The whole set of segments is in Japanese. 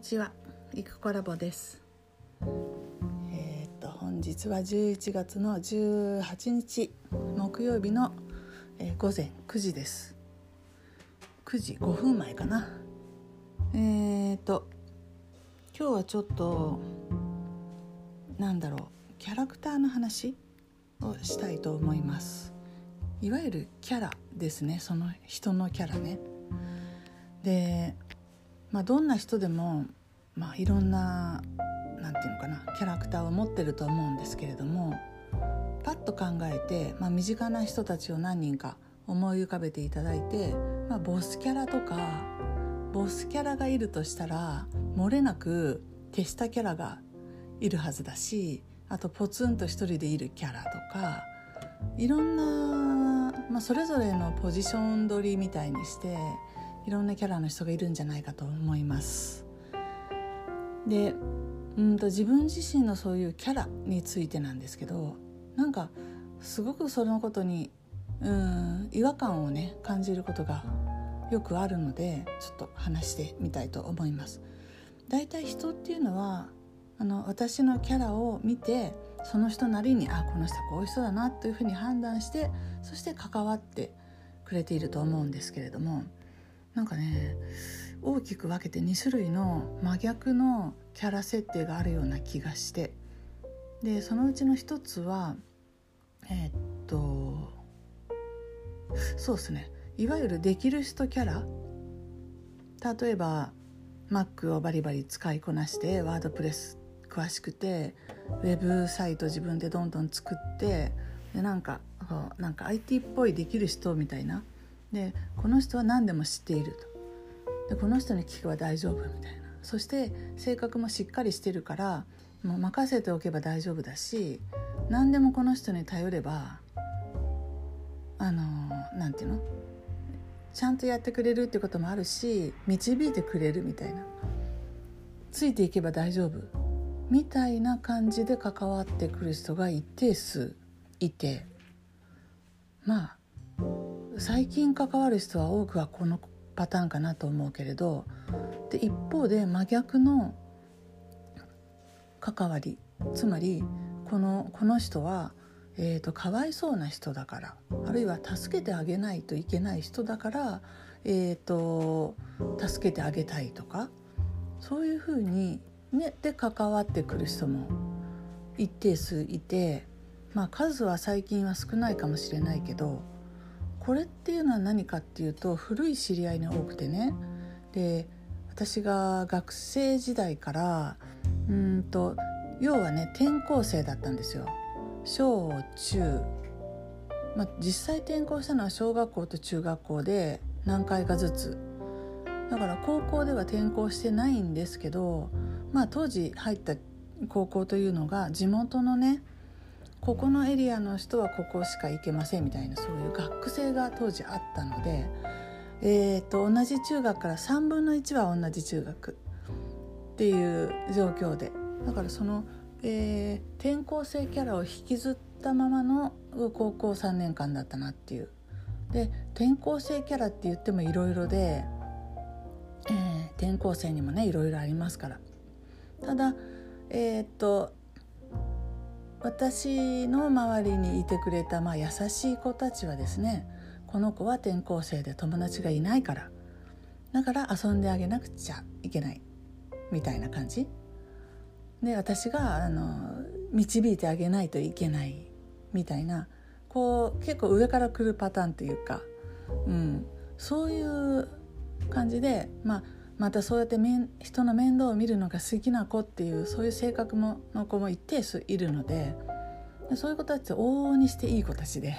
ちは、いくコラボです。えーっと本日は11月の18日木曜日の、えー午前9時です。9時5分前かな。えーっと今日はちょっとなんだろうキャラクターの話をしたいと思います。いわゆるキャラですね。その人のキャラね。でまあ、どんな人でも、まあ、いろんななんていうのかなキャラクターを持ってると思うんですけれどもパッと考えて、まあ、身近な人たちを何人か思い浮かべていただいて、まあ、ボスキャラとかボスキャラがいるとしたら漏れなく手下キャラがいるはずだしあとポツンと一人でいるキャラとかいろんな、まあ、それぞれのポジション取りみたいにしていろんなキャラの人がいるんじゃないかと思います。でうんと自分自身のそういうキャラについてなんですけどなんかすごくそのことにうん違和感をね感じることがよくあるのでちょっと話してみたいと思います。だいたい人っていうのはあの私のキャラを見てその人なりにあこの人こういう人だなというふうに判断してそして関わってくれていると思うんですけれどもなんかね大きく分けて2種類の真逆のキャラ設定があるような気がして。でそのうちの一つはえーっとそうですね。いわゆるできる人キャラ。例えば Mac をバリバリ使いこなしてワードプレス詳しくてウェブサイト自分でどんどん作ってでなんかなんか IT っぽいできる人みたいなでこの人は何でも知っていると。でこの人に聞けば大丈夫みたいな。そして性格もしっかりしてるからもう任せておけば大丈夫だし何でもこの人に頼ればあのなんていうの？ちゃんとやってくれるってこともあるし導いてくれるみたいな。ついていけば大丈夫。みたいな感じで関わってくる人が一定数いて。まあ最近関わる人は多くはこのパターンかなと思うけれどで一方で真逆の関わりつまりこのこの人は、えーと、かわいそうな人だからあるいは助けてあげないといけない人だから、えーと、助けてあげたいとかそういうふうに、ね、で関わってくる人も一定数いて、まあ、数は最近は少ないかもしれないけどこれっていうのは何かっていうと古い知り合いに多くてね。で私が学生時代からうんと要はね転校生だったんですよ。小中、まあ、実際転校したのは小学校と中学校で何回かずつ。だから高校では転校してないんですけどまあ当時入った高校というのが地元のねここのエリアの人はここしか行けませんみたいなそういう学生が当時あったので、えー、と同じ中学から3分の1は同じ中学っていう状況でだからその、えー、転校生キャラを引きずったままの高校3年間だったなっていう。で転校生キャラって言ってもいろいろで、えー、転校生にもねいろいろありますから。ただえー、っと私の周りにいてくれた、まあ、優しい子たちはですねこの子は転校生で友達がいないからだから遊んであげなくちゃいけないみたいな感じ。で私があの導いてあげないといけないみたいなこう結構上から来るパターンというか、うん、そういう感じで、まあ、またそうやって人の面倒を見るのが好きな子っていうそういう性格もの子も一定数いるのでそういう子たち往々にしていい子たちで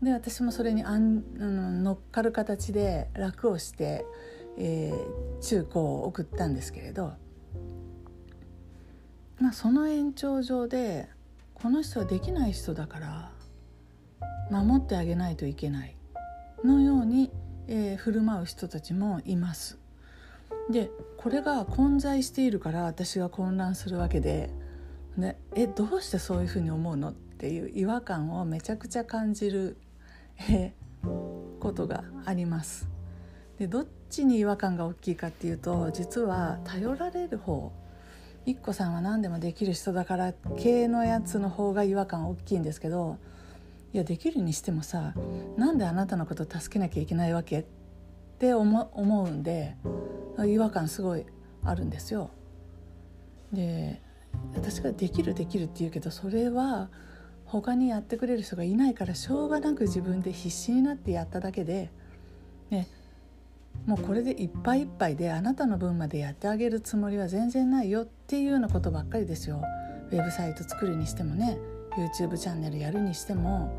で私もそれにあんあの乗っかる形で楽をして、えー、中高を送ったんですけれど、まあ、その延長上でこの人はできない人だから守ってあげないといけないのように、えー、振る舞う人たちもいます。でこれが混在しているから私が混乱するわけで、ね、えどうしてそういうふうに思うのっていう違和感をめちゃくちゃ感じる、え、ことがあります。でどっちに違和感が大きいかっていうと実は頼られる方一個さんは何でもできる人だから系のやつの方が違和感大きいんですけどいやできるにしてもさなんであなたのこと助けなきゃいけないわけっって思うんで違和感すごいあるんですよ。で私ができるできるって言うけどそれは他にやってくれる人がいないからしょうがなく自分で必死になってやっただけで、ね、もうこれでいっぱいいっぱいであなたの分までやってあげるつもりは全然ないよっていうようなことばっかりですよ。ウェブサイト作るにしてもね YouTube チャンネルやるにしても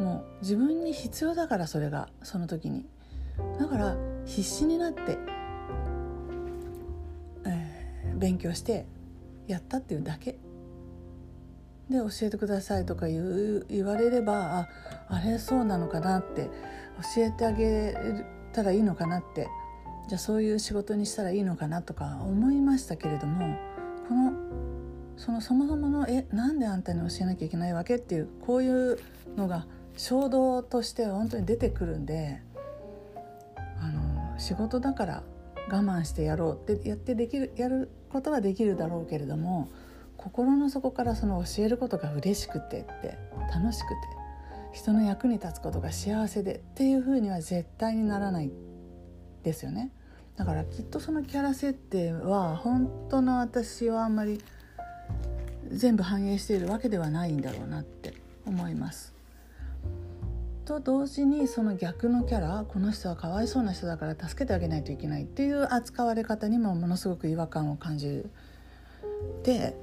もう自分に必要だからそれがその時にだから必死になって、えー、勉強してやったっていうだけで教えてくださいとか言う言われればああれそうなのかなって教えてあげたらいいのかなってじゃあそういう仕事にしたらいいのかなとか思いましたけれどもこのそのそもそもの「えなんであんたに教えなきゃいけないわけ?」っていうこういうのが衝動として本当に出てくるんで仕事だから我慢してやろうってやってできるやることはできるだろうけれども心の底からその教えることが嬉しくてって楽しくて人の役に立つことが幸せでっていうふうには絶対にならないですよね。だからきっとそのキャラ設定は本当の私はあんまり全部反映しているわけではないんだろうなって思います。と同時にその逆のキャラこの人はかわいそうな人だから助けてあげないといけないっていう扱われ方にもものすごく違和感を感じて、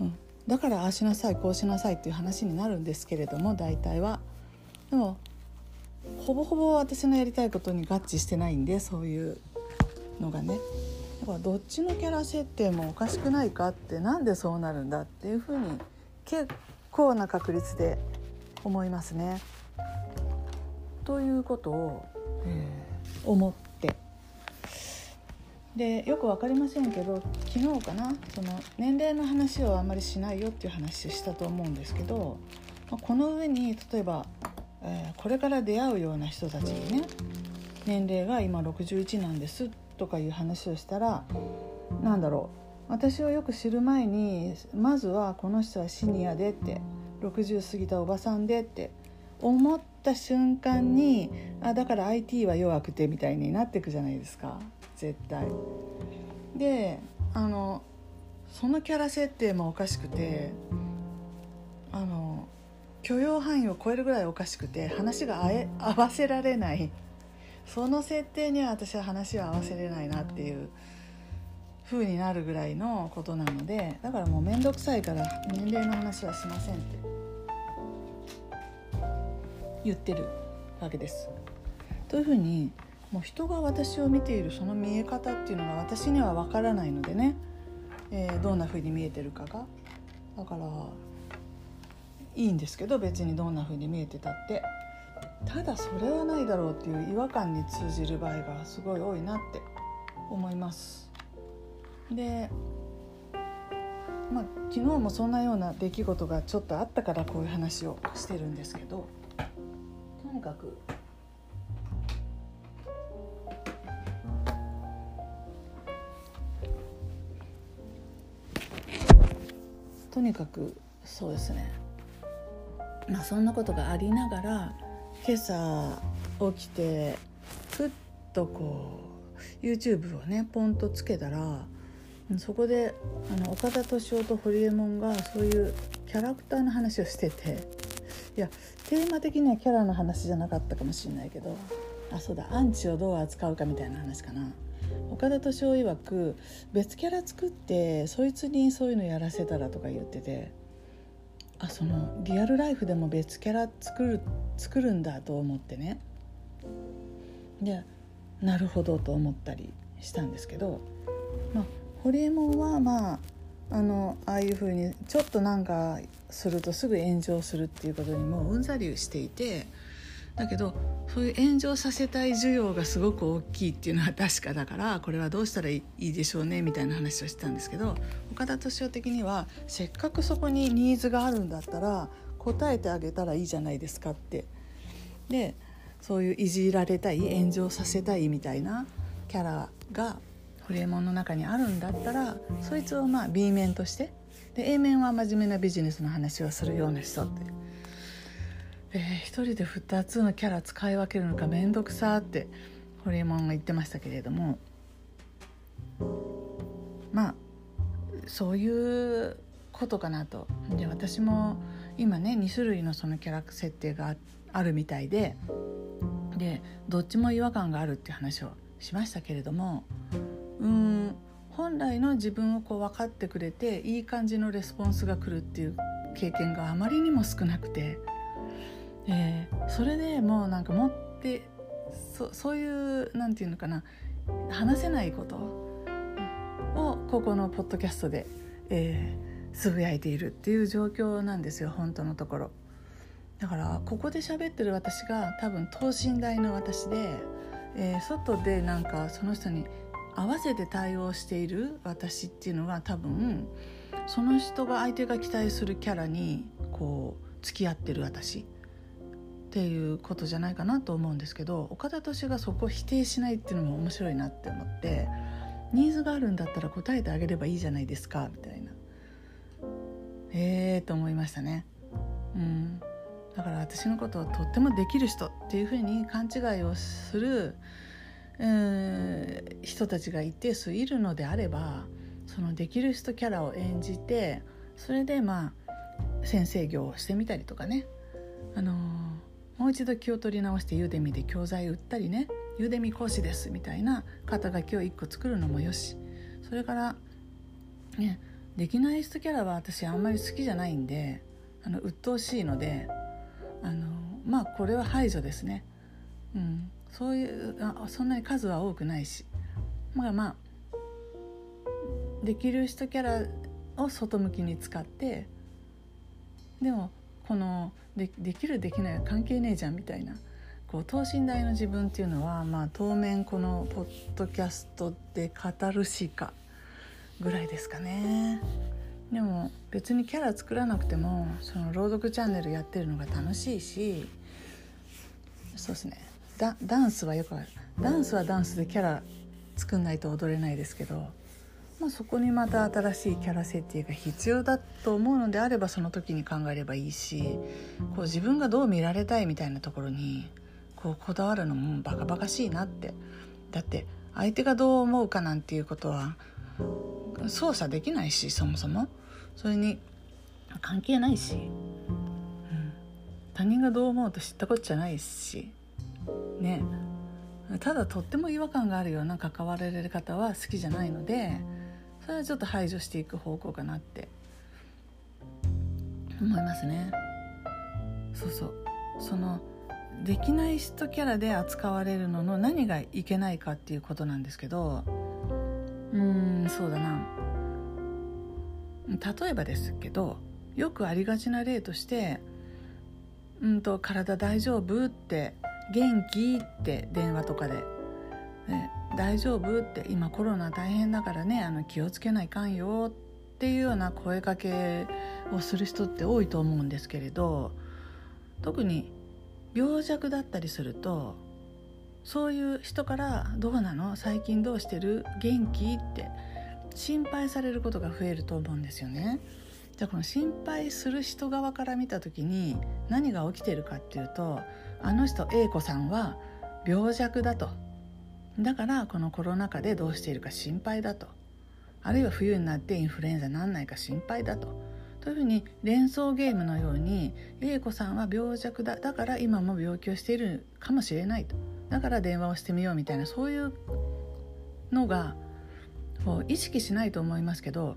うん、だからああしなさいこうしなさいっていう話になるんですけれども大体は。でもほぼほぼ私のやりたいことに合致してないんでそういうのがねだからどっちのキャラ設定もおかしくないかってなんでそうなるんだっていうふうに結構な確率で思いますね。ということを、えー、思って。でよく分かりませんけど昨日かなその年齢の話をあんまりしないよっていう話したと思うんですけどこの上に例えば、えー、これから出会うような人たちにね年齢が今61なんですとかいう話をしたら何だろう私をよく知る前にまずはこの人はシニアでって60過ぎたおばさんでって思った瞬間にあだから IT は弱くてみたいになっていくじゃないですか。絶対。であのそのキャラ設定もおかしくてあの許容範囲を超えるぐらいおかしくて話が合わせられない。その設定には私は話を合わせれないなっていう風になるぐらいのことなのでだからもう面倒くさいから年齢の話はしませんって。言ってるわけです。というふうにもう人が私を見ているその見え方っていうのが私には分からないのでね、えー、どんなふうに見えてるかがだからいいんですけど別にどんなふうに見えてたってただそれはないだろうっていう違和感に通じる場合がすごい多いなって思います。でまあ昨日もそんなような出来事がちょっとあったからこういう話をしてるんですけどにかく。とにかくそうですね。まあそんなことがありながら今朝起きてふっとこう YouTube をねポンとつけたらそこであの岡田敏夫と堀エモ門がそういうキャラクターの話をしてていやテーマ的にはキャラの話じゃなかったかもしれないけどあそうだアンチをどう扱うかみたいな話かな。岡田敏夫曰く別キャラ作ってそいつにそういうのやらせたらとか言っててあそのリアルライフでも別キャラ作る作るんだと思ってね。でなるほどと思ったりしたんですけど、まあ、堀エモ門はまああのああいうふうにちょっとなんかするとすぐ炎上するっていうことにもうんざりしていてだけどそういう炎上させたい需要がすごく大きいっていうのは確かだからこれはどうしたらいいでしょうねみたいな話をしてたんですけど岡田敏夫的にはせっかくそこにニーズがあるんだったら答えてあげたらいいじゃないですかって。でそういういじられたい炎上させたいみたいなキャラがホリエモンの中にあるんだったらそいつをまあ B 面としてで A 面は真面目なビジネスの話をするような人って。えー、一人で2つのキャラ使い分けるのか面倒くさってホリエモンが言ってましたけれどもまあそういうことかなとで私も今ね2種類のそのキャラ設定があるみたいででどっちも違和感があるっていう話をしましたけれどもうん本来の自分をこう分かってくれていい感じのレスポンスが来るっていう経験があまりにも少なくて、えー、それでもうなんか持ってそういうなんていうのかな話せないことをここのポッドキャストで、えー、つぶやいているっていう状況なんですよ本当のところ。だからここで喋ってる私が多分等身大の私で、えー、外でなんかその人に合わせて対応している私っていうのが多分その人が相手が期待するキャラにこう付き合ってる私。っていうことじゃないかなと思うんですけど岡田敏がそこを否定しないっていうのも面白いなって思ってニーズがあるんだったら答えてあげればいいじゃないですかみたいな。ええー、と思いましたね。うん。だから私のことをとってもできる人っていうふうに勘違いをする、えー、人たちが一定数いるのであればそのできる人キャラを演じてそれでまあ先生業をしてみたりとかね、あのー、もう一度気を取り直してユーデミで教材売ったりね。ユーデミ講師ですみたいな肩書きを一個作るのもよし。それからねできない人キャラは私あんまり好きじゃないんであの鬱陶しいのであのまあこれは排除ですね、うん、そういうあそんなに数は多くないし。まあまあできる人キャラを外向きに使ってでもこのでできるできない関係ねえじゃんみたいな。こう等身大の自分っていうのは、まあ、当面このポッドキャストで語るしかぐらいですかね。でも別にキャラ作らなくてもその朗読チャンネルやってるのが楽しいしそうですね。ダンスはよくある。ダンスはダンスでキャラ作んないと踊れないですけど、まあ、そこにまた新しいキャラ設定が必要だと思うのであればその時に考えればいいしこう自分がどう見られたいみたいなところにこうこだわるのもバカバカしいなって。だって相手がどう思うかなんていうことは操作できないしそもそも。それに関係ないし、うん、他人がどう思うと知ったこっちゃないし。ね。ただとっても違和感があるような関わられる方は好きじゃないのでそれはちょっと排除していく方向かなって。思いますね。そうそう。そのできない人キャラで扱われるのの何がいけないかっていうことなんですけどうーんそうだな例えばですけどよくありがちな例として「うんと体大丈夫?」って「元気?」って電話とかで「ね、大丈夫?」って「今コロナ大変だからねあの気をつけないかんよ」っていうような声かけをする人って多いと思うんですけれど特に病弱だったりするとそういう人から「どうなの？最近どうしてる？元気?」って心配されることが増えると思うんですよね。じゃあこの心配する人側から見た時に何が起きてるかっていうとあの人 A 子さんは病弱だと。だからこのコロナ禍でどうしているか心配だと。あるいは冬になってインフルエンザになんないか心配だと。というふうに連想ゲームのように A 子さんは病弱だだから今も病気をしているかもしれないとだから電話をしてみようみたいなそういうのがこう意識しないと思いますけど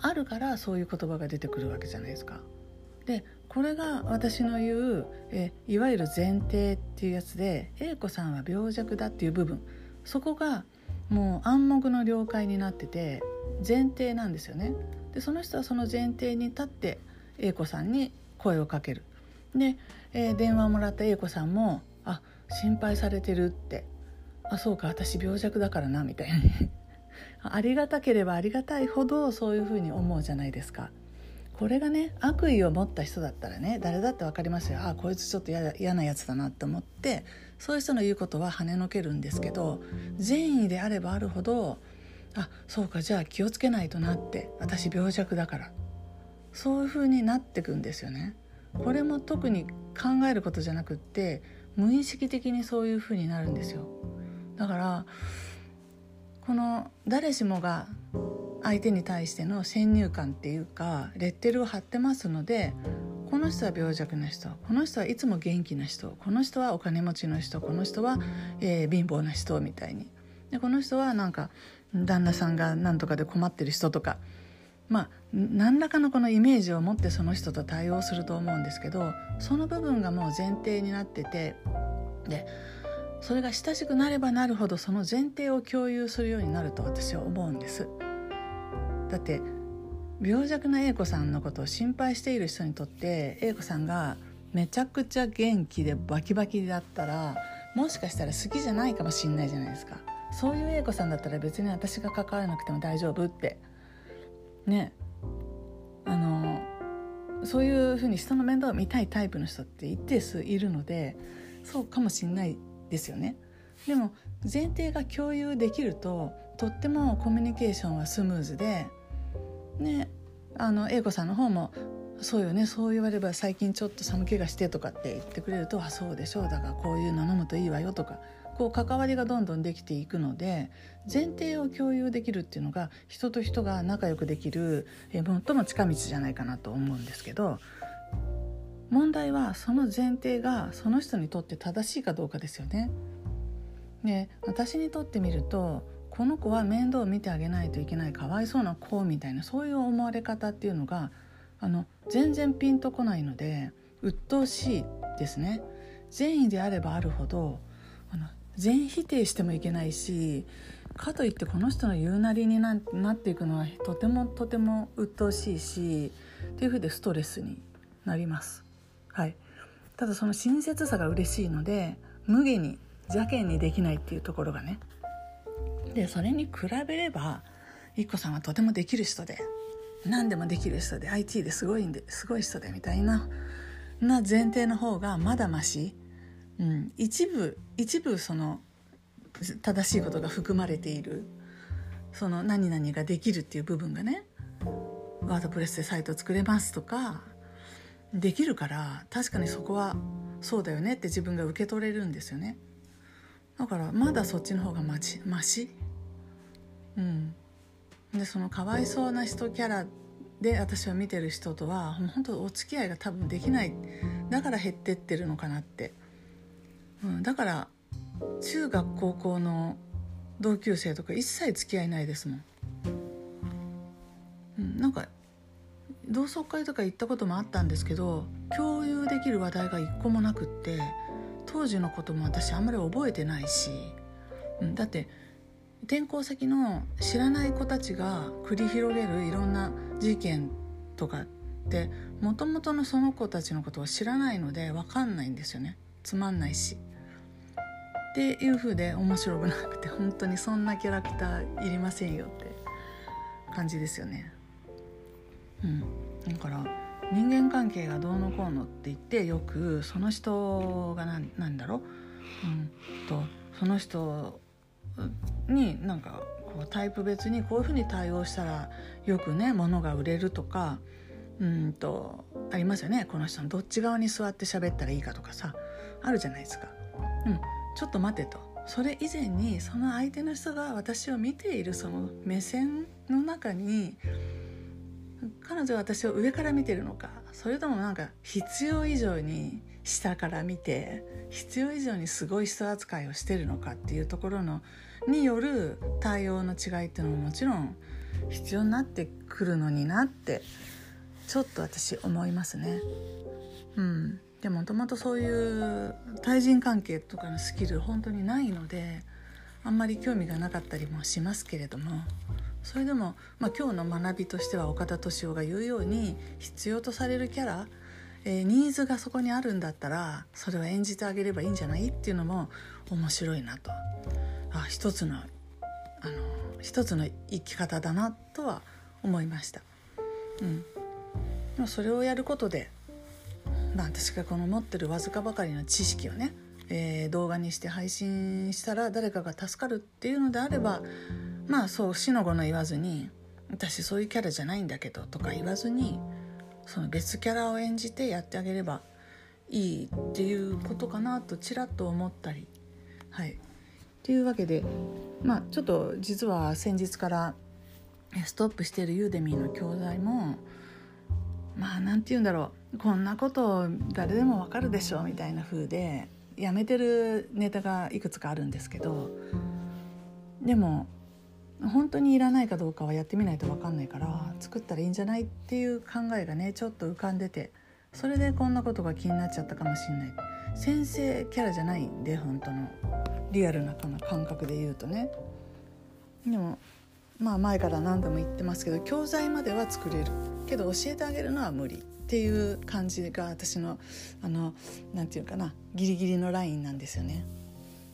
あるからそういう言葉が出てくるわけじゃないですか。でこれが私の言うえいわゆる前提っていうやつで A 子さんは病弱だっていう部分そこがもう暗黙の了解になってて前提なんですよね。でその人はその前提に立って A 子さんに声をかける。で、えー、電話をもらった A 子さんも「あ心配されてる」って「あそうか私病弱だからな」みたいに ありがたければありがたいほどそういうふうに思うじゃないですか。これがね悪意を持った人だったらね誰だって分かりますよあこいつちょっと嫌なやつだなって思ってそういう人の言うことは跳ねのけるんですけど善意であればあるほどあそうかじゃあ気をつけないとなって私病弱だからそういう風になってくんですよね。これも特に考えることじゃなくって無意識的にそういう風になるんですよ。だからこの誰しもが相手に対しての先入観っていうかレッテルを貼ってますのでこの人は病弱な人この人はいつも元気な人この人はお金持ちの人この人は、えー、貧乏な人みたいにでこの人はなんか旦那さんが何とかで困ってる人とかまあ何らかのこのイメージを持ってその人と対応すると思うんですけどその部分がもう前提になっててでそれが親しくなればなるほどその前提を共有するようになると私は思うんです。だって病弱な A 子さんのことを心配している人にとって A 子さんがめちゃくちゃ元気でバキバキだったらもしかしたら好きじゃないかもしんないじゃないですかそういう A 子さんだったら別に私が関わらなくても大丈夫って。ね。あのそういうふうに人の面倒を見たいタイプの人って一定数いるのでそうかもしんないですよね。でも前提が共有できるととってもコミュニケーションはスムーズでね。あの英子さんの方も「そうよねそう言われれば最近ちょっと寒気がして」とかって言ってくれると「あそうでしょうだからこういうの飲むといいわよ」とかこう関わりがどんどんできていくので前提を共有できるっていうのが人と人が仲良くできる、え最も近道じゃないかなと思うんですけど問題はその前提がその人にとって正しいかどうかですよね。で私にとってみるとこの子は面倒を見てあげないといけないかわいそうな子みたいなそういう思われ方っていうのがあの全然ピンとこないので鬱陶しいですね。善意であればあるほどあの全否定してもいけないしかといってこの人の言うなりになっていくのはとてもとても鬱陶しいしっていうふうでストレスになります。はい、ただその親切さが嬉しいので無下に邪険にできないっていうところがね。でそれに比べれば一個さんはとてもできる人で何でもできる人で IT ですごいんですごい人でみたいなな前提の方がまだまし、うん、一部一部その正しいことが含まれているその何々ができるっていう部分がねワードプレスでサイト作れますとかできるから確かにそこはそうだよねって自分が受け取れるんですよね。だからまだそっちの方がまちまし。うん。でそのかわいそうな人キャラで私は見てる人とは本当お付き合いが多分できない。だから減ってってるのかなって、うん、だから中学高校の同級生とか一切付き合いないですもん、うん、なんか同窓会とか行ったこともあったんですけど共有できる話題が一個もなくって当時のことも私あんまり覚えてないし、うん、だって転校先の知らない子たちが繰り広げるいろんな事件とかってもともとのその子たちのことを知らないので分かんないんですよね。つまんないし。っていう風で面白くなくて本当にそんなキャラクターいりませんよって感じですよね。うん、だから人間関係がどうのこうのって言ってよくその人が何何だろう、うん、とその人になんかこうタイプ別にこういうふうに対応したらよくね物が売れるとかうんとありますよねこの人のどっち側に座って喋ったらいいかとかさあるじゃないですか。うん、ちょっと待てと。それ以前にその相手の人が私を見ているその目線の中に彼女は私を上から見てるのか。それともなんか必要以上に下から見て必要以上にすごい人扱いをしてるのかっていうところのによる対応の違いっていうのももちろん必要になってくるのになってちょっと私思いますね。うん、でもともとそういう対人関係とかのスキル本当にないのであんまり興味がなかったりもしますけれどもそれでも、まあ、今日の学びとしては岡田敏夫が言うように必要とされるキャラ、えー、ニーズがそこにあるんだったらそれを演じてあげればいいんじゃないっていうのも面白いなとあ一つのあの一つの生き方だなとは思いました。うんでもそれをやることで、まあ、私がこの持ってるわずかばかりの知識をね、えー、動画にして配信したら誰かが助かるっていうのであればまあそう死の子の言わずに私そういうキャラじゃないんだけどとか言わずにその別キャラを演じてやってあげればいいっていうことかなとちらっと思ったりはい。というわけでまあちょっと実は先日からストップしているユーデミーの教材もまあ何て言うんだろう。こんなこと誰でもわかるでしょみたいな風でやめてるネタがいくつかあるんですけどでも本当にいらないかどうかはやってみないと分かんないから作ったらいいんじゃないっていう考えがねちょっと浮かんでてそれでこんなことが気になっちゃったかもしんない。先生キャラじゃないんで本当のリアルな感覚で言うとね。でもまあ前から何度も言ってますけど教材までは作れる。けど教えてあげるのは無理っていう感じが私のあの何て言うかなギリギリのラインなんですよね。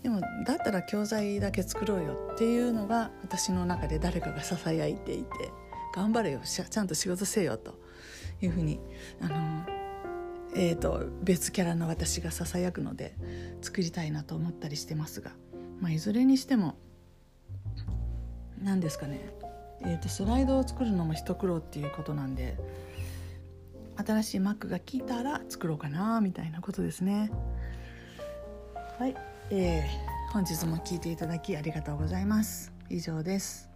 でもだったら教材だけ作ろうよっていうのが私の中で誰かがささやいていて頑張れよちゃんと仕事せよというふうにあのえーと、別キャラの私がささやくので作りたいなと思ったりしてますが、まあ、いずれにしても何ですかね、えーと、スライドを作るのも一苦労っていうことなんで新しい Mac が来たら作ろうかなみたいなことですね。はい、えー、本日も聴いていただきありがとうございます。以上です。